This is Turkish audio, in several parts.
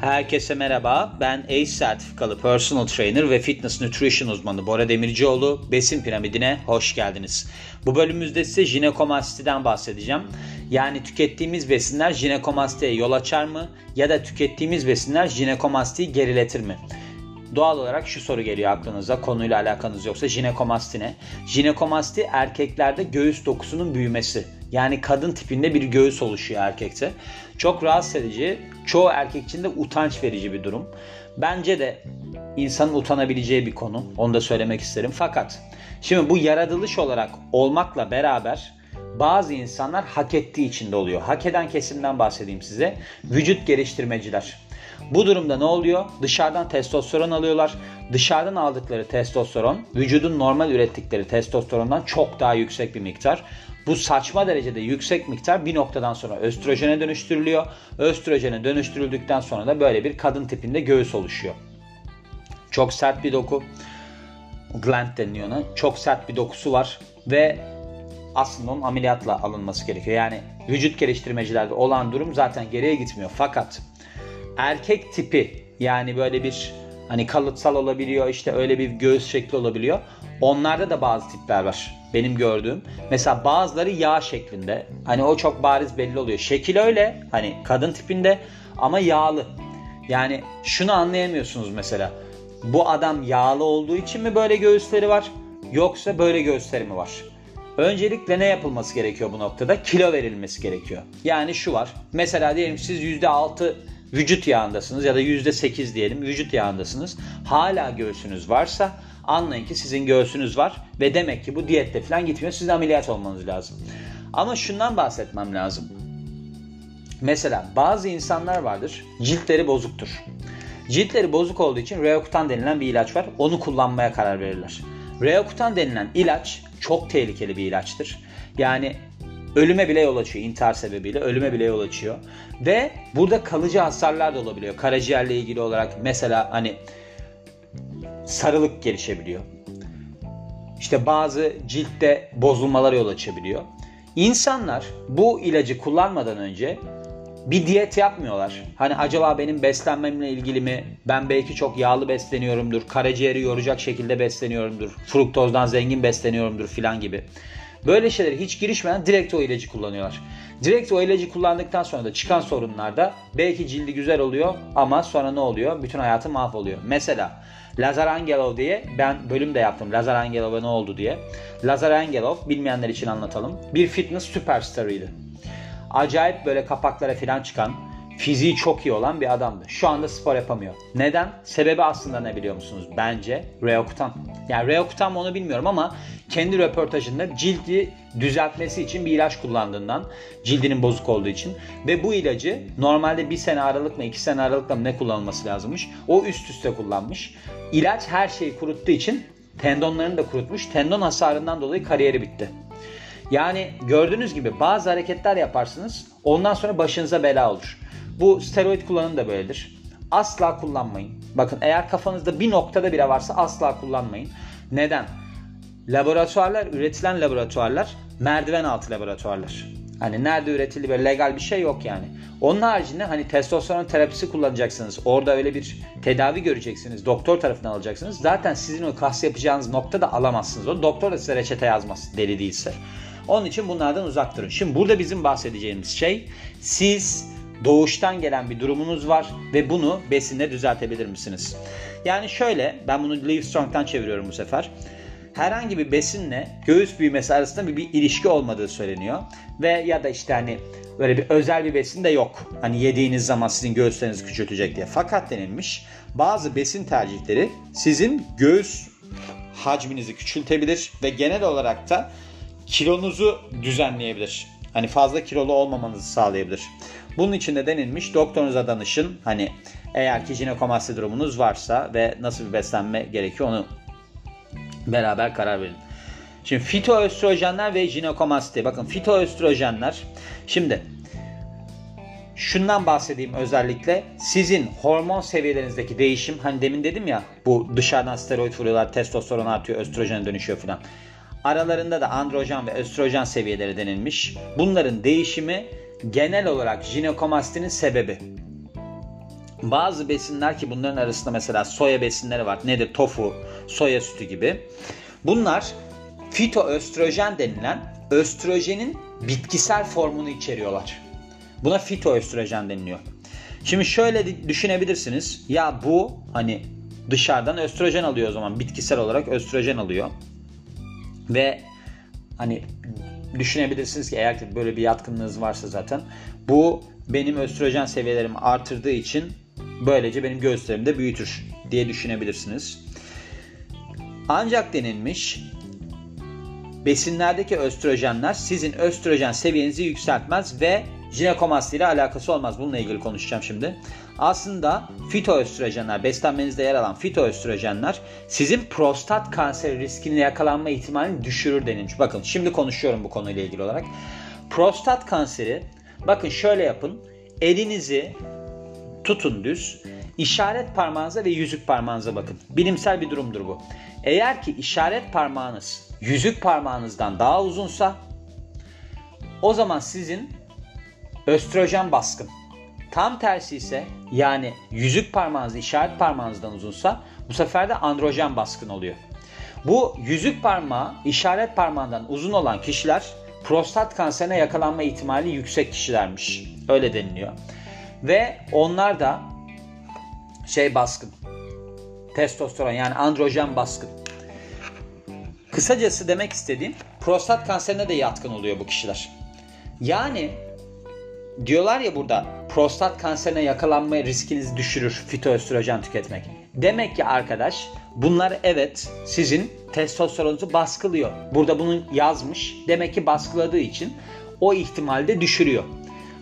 Herkese merhaba. Ben ACE sertifikalı personal trainer ve fitness nutrition uzmanı Bora Demircioğlu. Besin piramidine hoş geldiniz. Bu bölümümüzde size jinekomastiden bahsedeceğim. Yani tükettiğimiz besinler jinekomastiye yol açar mı ya da tükettiğimiz besinler jinekomastiyi geriletir mi? Doğal olarak şu soru geliyor aklınıza konuyla alakanız yoksa jinekomasti ne? Jinekomasti erkeklerde göğüs dokusunun büyümesi. Yani kadın tipinde bir göğüs oluşuyor erkekte. Çok rahatsız edici, çoğu erkek için de utanç verici bir durum. Bence de insanın utanabileceği bir konu. Onu da söylemek isterim. Fakat şimdi bu yaratılış olarak olmakla beraber bazı insanlar hak ettiği için de oluyor. Hak eden kesimden bahsedeyim size. Vücut geliştirmeciler. Bu durumda ne oluyor? Dışarıdan testosteron alıyorlar. Dışarıdan aldıkları testosteron vücudun normal ürettikleri testosterondan çok daha yüksek bir miktar. Bu saçma derecede yüksek miktar bir noktadan sonra östrojene dönüştürülüyor. Östrojene dönüştürüldükten sonra da böyle bir kadın tipinde göğüs oluşuyor. Çok sert bir doku. Gland deniliyor ona. Çok sert bir dokusu var ve aslında onun ameliyatla alınması gerekiyor. Yani vücut geliştirmecilerde olan durum zaten geriye gitmiyor. Fakat erkek tipi yani böyle bir hani kalıtsal olabiliyor işte öyle bir göğüs şekli olabiliyor. Onlarda da bazı tipler var benim gördüğüm. Mesela bazıları yağ şeklinde. Hani o çok bariz belli oluyor. Şekil öyle hani kadın tipinde ama yağlı. Yani şunu anlayamıyorsunuz mesela. Bu adam yağlı olduğu için mi böyle göğüsleri var yoksa böyle göğüsleri mi var? Öncelikle ne yapılması gerekiyor bu noktada? Kilo verilmesi gerekiyor. Yani şu var. Mesela diyelim siz %6 vücut yağındasınız ya da %8 diyelim vücut yağındasınız. Hala göğsünüz varsa anlayın ki sizin göğsünüz var ve demek ki bu diyette falan gitmiyor. Sizin ameliyat olmanız lazım. Ama şundan bahsetmem lazım. Mesela bazı insanlar vardır ciltleri bozuktur. Ciltleri bozuk olduğu için Reokutan denilen bir ilaç var. Onu kullanmaya karar verirler. Reokutan denilen ilaç çok tehlikeli bir ilaçtır. Yani ölüme bile yol açıyor intihar sebebiyle ölüme bile yol açıyor. Ve burada kalıcı hasarlar da olabiliyor. Karaciğerle ilgili olarak mesela hani sarılık gelişebiliyor. İşte bazı ciltte bozulmalar yol açabiliyor. İnsanlar bu ilacı kullanmadan önce bir diyet yapmıyorlar. Hani acaba benim beslenmemle ilgili mi? Ben belki çok yağlı besleniyorumdur. Karaciğeri yoracak şekilde besleniyorumdur. Fruktozdan zengin besleniyorumdur filan gibi. Böyle şeylere hiç girişmeden direkt o ilacı kullanıyorlar. Direkt o ilacı kullandıktan sonra da çıkan sorunlarda belki cildi güzel oluyor ama sonra ne oluyor? Bütün hayatı mahvoluyor. Mesela Lazar Angelov diye ben bölüm de yaptım. Lazar Angelov'a ne oldu diye. Lazar Angelov bilmeyenler için anlatalım. Bir fitness süperstarıydı. Acayip böyle kapaklara falan çıkan, fiziği çok iyi olan bir adamdı. Şu anda spor yapamıyor. Neden? Sebebi aslında ne biliyor musunuz? Bence Reokutan. Yani Reokutan onu bilmiyorum ama kendi röportajında cildi düzeltmesi için bir ilaç kullandığından cildinin bozuk olduğu için ve bu ilacı normalde bir sene aralıkla iki sene aralıkla ne kullanılması lazımmış o üst üste kullanmış. İlaç her şeyi kuruttuğu için tendonlarını da kurutmuş. Tendon hasarından dolayı kariyeri bitti. Yani gördüğünüz gibi bazı hareketler yaparsınız ondan sonra başınıza bela olur. Bu steroid kullanımı da böyledir. Asla kullanmayın. Bakın eğer kafanızda bir noktada bile varsa asla kullanmayın. Neden? Laboratuvarlar, üretilen laboratuvarlar merdiven altı laboratuvarlar. Hani nerede üretildi böyle legal bir şey yok yani. Onun haricinde hani testosteron terapisi kullanacaksınız. Orada öyle bir tedavi göreceksiniz. Doktor tarafından alacaksınız. Zaten sizin o kas yapacağınız noktada alamazsınız. O doktor da size reçete yazmaz deli değilse. Onun için bunlardan uzak durun. Şimdi burada bizim bahsedeceğimiz şey siz doğuştan gelen bir durumunuz var ve bunu besinle düzeltebilir misiniz? Yani şöyle ben bunu Livestrong'tan çeviriyorum bu sefer herhangi bir besinle göğüs büyümesi arasında bir, bir ilişki olmadığı söyleniyor. Ve ya da işte hani böyle bir özel bir besin de yok. Hani yediğiniz zaman sizin göğüslerinizi küçültecek diye. Fakat denilmiş bazı besin tercihleri sizin göğüs hacminizi küçültebilir ve genel olarak da kilonuzu düzenleyebilir. Hani fazla kilolu olmamanızı sağlayabilir. Bunun için de denilmiş doktorunuza danışın. Hani eğer ki jinekomasti durumunuz varsa ve nasıl bir beslenme gerekiyor onu beraber karar verin. Şimdi fitoöstrojenler ve jinekomasti. Bakın fitoöstrojenler. Şimdi şundan bahsedeyim özellikle. Sizin hormon seviyelerinizdeki değişim hani demin dedim ya bu dışarıdan steroid vuruyorlar, testosteron artıyor, östrojene dönüşüyor falan. Aralarında da androjen ve östrojen seviyeleri denilmiş. Bunların değişimi genel olarak jinekomastinin sebebi. bazı besinler ki bunların arasında mesela soya besinleri var. Nedir? Tofu, soya sütü gibi. Bunlar fitoöstrojen denilen östrojenin bitkisel formunu içeriyorlar. Buna fitoöstrojen deniliyor. Şimdi şöyle düşünebilirsiniz. Ya bu hani dışarıdan östrojen alıyor o zaman. Bitkisel olarak östrojen alıyor. Ve hani düşünebilirsiniz ki eğer ki böyle bir yatkınlığınız varsa zaten bu benim östrojen seviyelerimi artırdığı için böylece benim göğüslerimi de büyütür diye düşünebilirsiniz. Ancak denilmiş besinlerdeki östrojenler sizin östrojen seviyenizi yükseltmez ve jinekomasti ile alakası olmaz. Bununla ilgili konuşacağım şimdi. Aslında fitoöstrojenler, beslenmenizde yer alan fitoöstrojenler sizin prostat kanseri riskini yakalanma ihtimalini düşürür denilmiş. Bakın şimdi konuşuyorum bu konuyla ilgili olarak. Prostat kanseri, bakın şöyle yapın. Elinizi tutun düz. İşaret parmağınıza ve yüzük parmağınıza bakın. Bilimsel bir durumdur bu. Eğer ki işaret parmağınız yüzük parmağınızdan daha uzunsa o zaman sizin östrojen baskın. Tam tersi ise yani yüzük parmağınız işaret parmağınızdan uzunsa bu sefer de androjen baskın oluyor. Bu yüzük parmağı işaret parmağından uzun olan kişiler prostat kanserine yakalanma ihtimali yüksek kişilermiş. Öyle deniliyor. Ve onlar da şey baskın. Testosteron yani androjen baskın. Kısacası demek istediğim prostat kanserine de yatkın oluyor bu kişiler. Yani diyorlar ya burada prostat kanserine yakalanma riskinizi düşürür fitoöstrojen tüketmek. Demek ki arkadaş bunlar evet sizin testosteronunuzu baskılıyor. Burada bunu yazmış. Demek ki baskıladığı için o ihtimalde düşürüyor.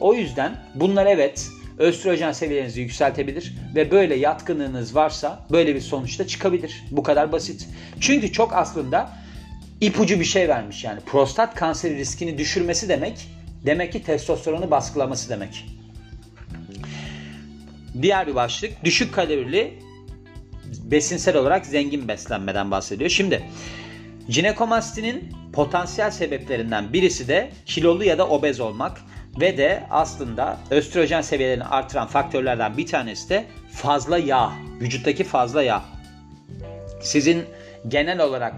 O yüzden bunlar evet östrojen seviyelerinizi yükseltebilir ve böyle yatkınlığınız varsa böyle bir sonuçta çıkabilir. Bu kadar basit. Çünkü çok aslında ipucu bir şey vermiş yani. Prostat kanseri riskini düşürmesi demek demek ki testosteronu baskılaması demek. Diğer bir başlık düşük kalorili besinsel olarak zengin beslenmeden bahsediyor. Şimdi jinekomastinin potansiyel sebeplerinden birisi de kilolu ya da obez olmak ve de aslında östrojen seviyelerini artıran faktörlerden bir tanesi de fazla yağ, vücuttaki fazla yağ. Sizin genel olarak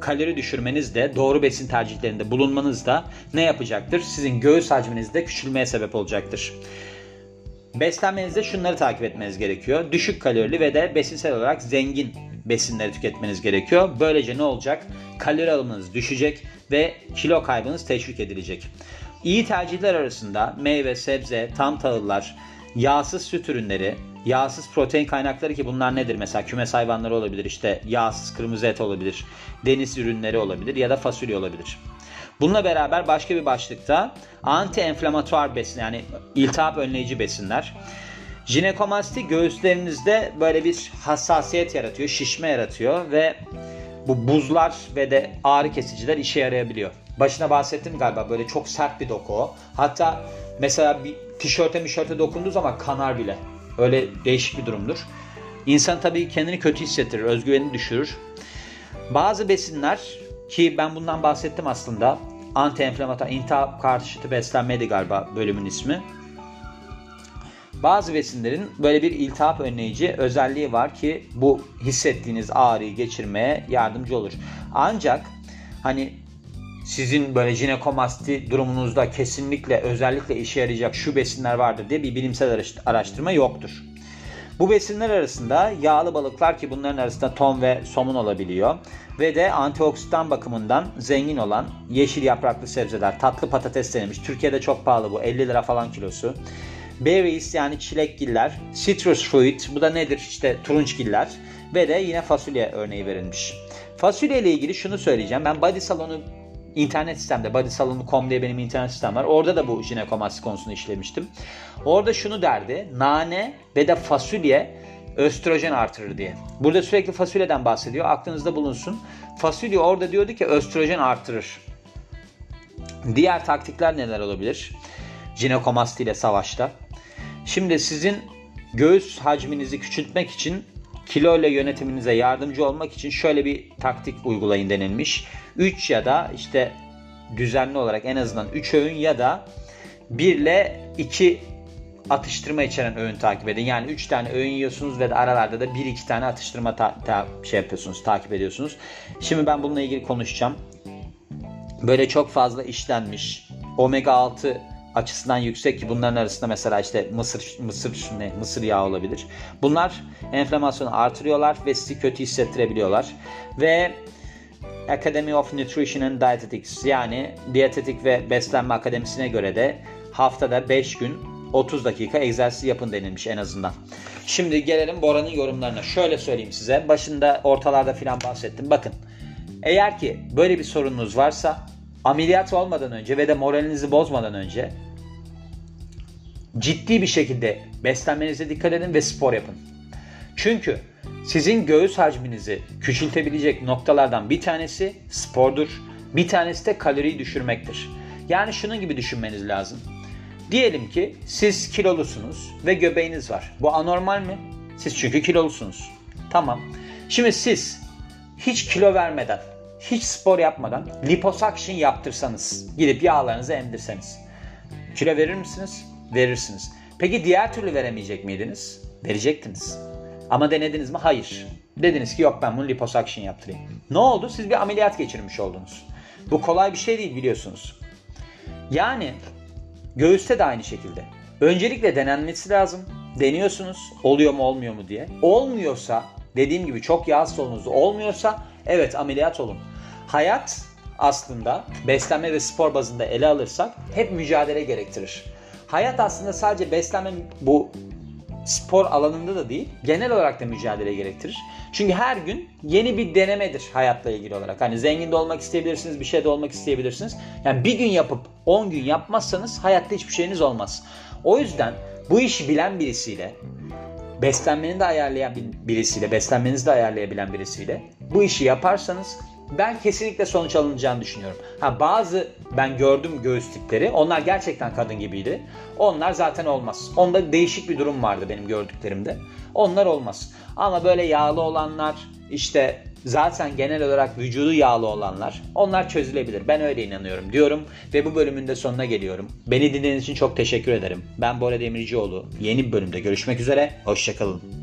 kalori düşürmeniz de doğru besin tercihlerinde bulunmanız da ne yapacaktır? Sizin göğüs hacminizde küçülmeye sebep olacaktır. Beslenmenizde şunları takip etmeniz gerekiyor. Düşük kalorili ve de besinsel olarak zengin besinleri tüketmeniz gerekiyor. Böylece ne olacak? Kalori alımınız düşecek ve kilo kaybınız teşvik edilecek. İyi tercihler arasında meyve, sebze, tam tahıllar, yağsız süt ürünleri, yağsız protein kaynakları ki bunlar nedir? Mesela kümes hayvanları olabilir, işte yağsız kırmızı et olabilir, deniz ürünleri olabilir ya da fasulye olabilir. Bununla beraber başka bir başlıkta anti-enflamatuar besin yani iltihap önleyici besinler. Jinekomasti göğüslerinizde böyle bir hassasiyet yaratıyor, şişme yaratıyor ve bu buzlar ve de ağrı kesiciler işe yarayabiliyor. Başına bahsettim galiba böyle çok sert bir doku o. Hatta mesela bir tişörte mişörte dokunduğu zaman kanar bile. Öyle değişik bir durumdur. İnsan tabii kendini kötü hissettirir, özgüvenini düşürür. Bazı besinler ki ben bundan bahsettim aslında. Anti-enflamatuar, intihap karşıtı beslenmeydi galiba bölümün ismi. Bazı besinlerin böyle bir iltihap önleyici özelliği var ki bu hissettiğiniz ağrıyı geçirmeye yardımcı olur. Ancak hani sizin böyle jinekomasti durumunuzda kesinlikle özellikle işe yarayacak şu besinler vardır diye bir bilimsel araştırma yoktur. Bu besinler arasında yağlı balıklar ki bunların arasında ton ve somun olabiliyor. Ve de antioksidan bakımından zengin olan yeşil yapraklı sebzeler, tatlı patates denilmiş. Türkiye'de çok pahalı bu 50 lira falan kilosu. Berries yani çilekgiller, citrus fruit bu da nedir işte turunçgiller ve de yine fasulye örneği verilmiş. Fasulye ile ilgili şunu söyleyeceğim. Ben Body Salon'u internet sistemde bodysalonu.com diye benim internet sistem var. Orada da bu jinekomasti konusunu işlemiştim. Orada şunu derdi. Nane ve de fasulye östrojen artırır diye. Burada sürekli fasulyeden bahsediyor. Aklınızda bulunsun. Fasulye orada diyordu ki östrojen artırır. Diğer taktikler neler olabilir? Jinekomasti ile savaşta. Şimdi sizin göğüs hacminizi küçültmek için kilo ile yönetiminize yardımcı olmak için şöyle bir taktik uygulayın denilmiş. 3 ya da işte düzenli olarak en azından 3 öğün ya da 1 ile 2 atıştırma içeren öğün takip edin. Yani 3 tane öğün yiyorsunuz ve de aralarda da 1-2 tane atıştırma ta- ta- şey yapıyorsunuz, takip ediyorsunuz. Şimdi ben bununla ilgili konuşacağım. Böyle çok fazla işlenmiş omega 6 açısından yüksek ki bunların arasında mesela işte mısır mısır ne mısır yağı olabilir. Bunlar enflamasyonu artırıyorlar ve sizi kötü hissettirebiliyorlar. Ve Academy of Nutrition and Dietetics yani diyetetik ve beslenme akademisine göre de haftada 5 gün 30 dakika egzersiz yapın denilmiş en azından. Şimdi gelelim Bora'nın yorumlarına. Şöyle söyleyeyim size. Başında ortalarda filan bahsettim. Bakın. Eğer ki böyle bir sorununuz varsa ameliyat olmadan önce ve de moralinizi bozmadan önce ciddi bir şekilde beslenmenize dikkat edin ve spor yapın. Çünkü sizin göğüs hacminizi küçültebilecek noktalardan bir tanesi spordur. Bir tanesi de kaloriyi düşürmektir. Yani şunun gibi düşünmeniz lazım. Diyelim ki siz kilolusunuz ve göbeğiniz var. Bu anormal mi? Siz çünkü kilolusunuz. Tamam. Şimdi siz hiç kilo vermeden, hiç spor yapmadan liposuction yaptırsanız, gidip yağlarınızı emdirseniz kilo verir misiniz? Verirsiniz. Peki diğer türlü veremeyecek miydiniz? Verecektiniz. Ama denediniz mi? Hayır. Dediniz ki yok ben bunu liposuction yaptırayım. Ne oldu? Siz bir ameliyat geçirmiş oldunuz. Bu kolay bir şey değil biliyorsunuz. Yani göğüste de aynı şekilde. Öncelikle denenmesi lazım. Deniyorsunuz oluyor mu olmuyor mu diye. Olmuyorsa dediğim gibi çok yağ sorununuz olmuyorsa evet ameliyat olun. Hayat aslında beslenme ve spor bazında ele alırsak hep mücadele gerektirir. Hayat aslında sadece beslenme bu spor alanında da değil, genel olarak da mücadele gerektirir. Çünkü her gün yeni bir denemedir hayatla ilgili olarak. Hani zengin de olmak isteyebilirsiniz, bir şey de olmak isteyebilirsiniz. Yani bir gün yapıp 10 gün yapmazsanız hayatta hiçbir şeyiniz olmaz. O yüzden bu işi bilen birisiyle, beslenmeni de ayarlayan birisiyle, beslenmenizi de ayarlayabilen birisiyle bu işi yaparsanız ben kesinlikle sonuç alınacağını düşünüyorum. Ha bazı ben gördüm göğüs tipleri. Onlar gerçekten kadın gibiydi. Onlar zaten olmaz. Onda değişik bir durum vardı benim gördüklerimde. Onlar olmaz. Ama böyle yağlı olanlar işte zaten genel olarak vücudu yağlı olanlar onlar çözülebilir. Ben öyle inanıyorum diyorum ve bu bölümün de sonuna geliyorum. Beni dinlediğiniz için çok teşekkür ederim. Ben Bora Demircioğlu. Yeni bir bölümde görüşmek üzere. Hoşçakalın.